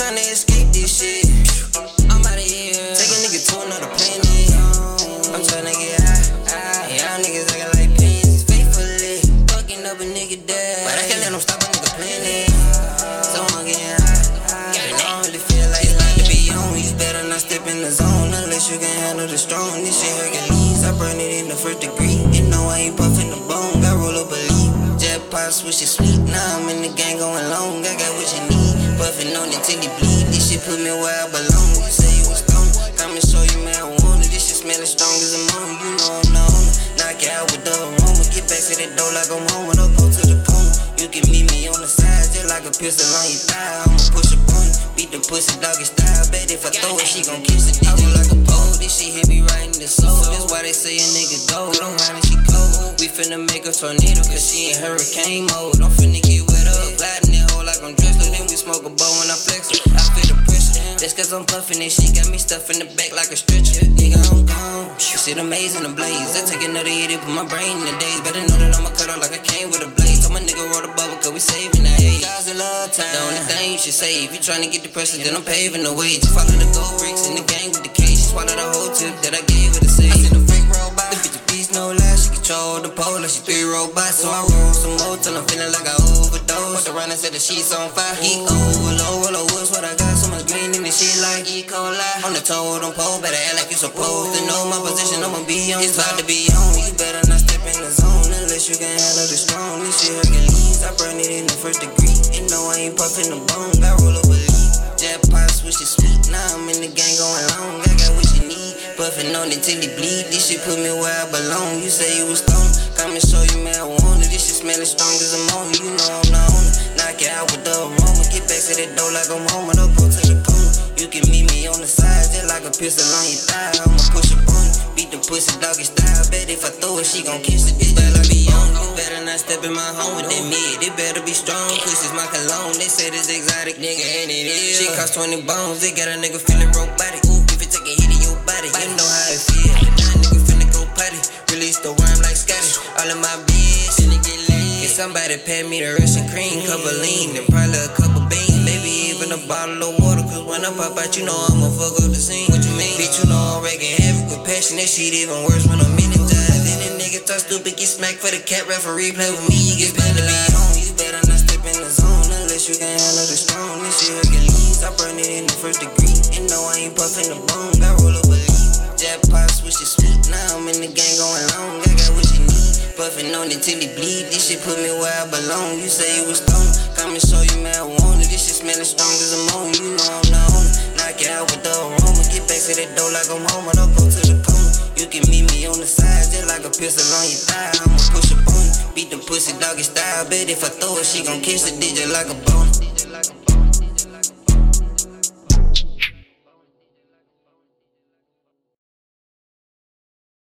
tryna escape this shit. I'm outta here. Take a nigga to another planet. I'm tryna get high. And y'all niggas acting like pins faithfully. Fucking up a nigga dead. But I can't let them stop a nigga planning. So I'm getting high. And I don't really feel like lying to be on. You better not step in the zone unless you can handle the strong. This shit Hercules. I burn it in the first degree. You know I ain't puffing the bone. Got roll up a leaf. Jet pot switch it sweet. Now I'm in the gang going long. I got. Till it bleed. This shit put me where I belong. You say you was stoned. Come and show you marijuana. This shit smell as strong as a moon. You know I'm the owner. Knock it out with the aroma. Get back to that door like I'm home. When I go to the corner. You can meet me on the side just like a pistol on your thigh. I'ma push a button. Beat the pussy doggy style. Bet if I throw it, she gon' kiss it. I like a pole. Oh, this shit hit me right in the soul. That's why they say a nigga go. Don't mind she cold. We finna make a tornado cause she in hurricane mode. I'm finna get wet up. Gliding that like I'm dressed. Then we smoke a bow when I flex it. I feel the pressure. That's cause I'm puffin' and she got me stuff in the back like a stretcher. Nigga, I'm gone. Shit amazing, the blaze. I take another hit and put my brain in the days. Better know that I'ma cut out like I came with a blade. Told my nigga roll the bubble cause we saving the hate. The only thing you should save. You tryna get the pressure, then I'm paving the way. Just follow the gold bricks in the gang with the case. Swallow the whole tip that I gave her to say. I seen a fake robot. The bitch a beast, no lie. She control the pole like she three robots. So I roll some more till I'm feeling like I overdose. Fucked around and said the sheets on fire. Overload, roll woods, what I got. So much green in this shit like E. coli. On the totem pole, better act like you supposed to know my position. I'ma be on. It's about to be on. You better not step in the zone unless you can handle the strong. This shit Hercules. I burn it in the first degree. You know I ain't puffing the bone. Got roll up a leaf. Jackpot switch it sweet. Now I'm in the gang going long. I got what you need. Puffing on it till it bleed. This shit put me where I belong. You say you was stoned. Come and show you marijuana. This shit smell as strong as ammonia. You know I'm That door like I'm home. I'll go to the corner. You can meet me on the side just like a pistol on your thigh. I'ma push a button. Beat the pussy doggy style. Bet if I throw it, she gon' kiss it. This better be on. You better not step in my home with that mid. It better be strong. cause it's my cologne. They said it's exotic. Nigga, and it is. She cost 20 bones. They got a nigga feeling robotic. Ooh, if it take a hit in your body, you know how it feel. Now nigga finna go potty. Release the worm like Scotty. All of my bitch, and it get laid. If somebody pay me the Russian cream, couple lean, and probably a couple. Even a bottle of water. Cause when I pop out, you know I'ma fuck up the scene. What you mean? Bitch, you know I'm wrecking havoc with passion. That shit even worse when I'm in it. Then a nigga talk stupid, get smacked for the cat referee. Play with me, you get better be home. You better not step in the zone unless you can handle the strong. This shit Hercules. I burn it in the first degree. And know I ain't puffing the bone. Got roll up a leaf. Jackpot switch it sweet. Now I'm in the gang going long. I got what you need. Puffing on it till it bleed. This shit put me where I belong. You say you was stoned. Come and show you marijuana. This shit smell as strong as ammonia. You know I'm the owner. Knock it out with the aroma. Get back to that door like I'm home. I'll go to the corner. You can meet me on the side just like a pistol on your thigh. I'ma push a button. Beat the pussy doggy style. Bet if I throw it, she gon' it. Did just like a bone.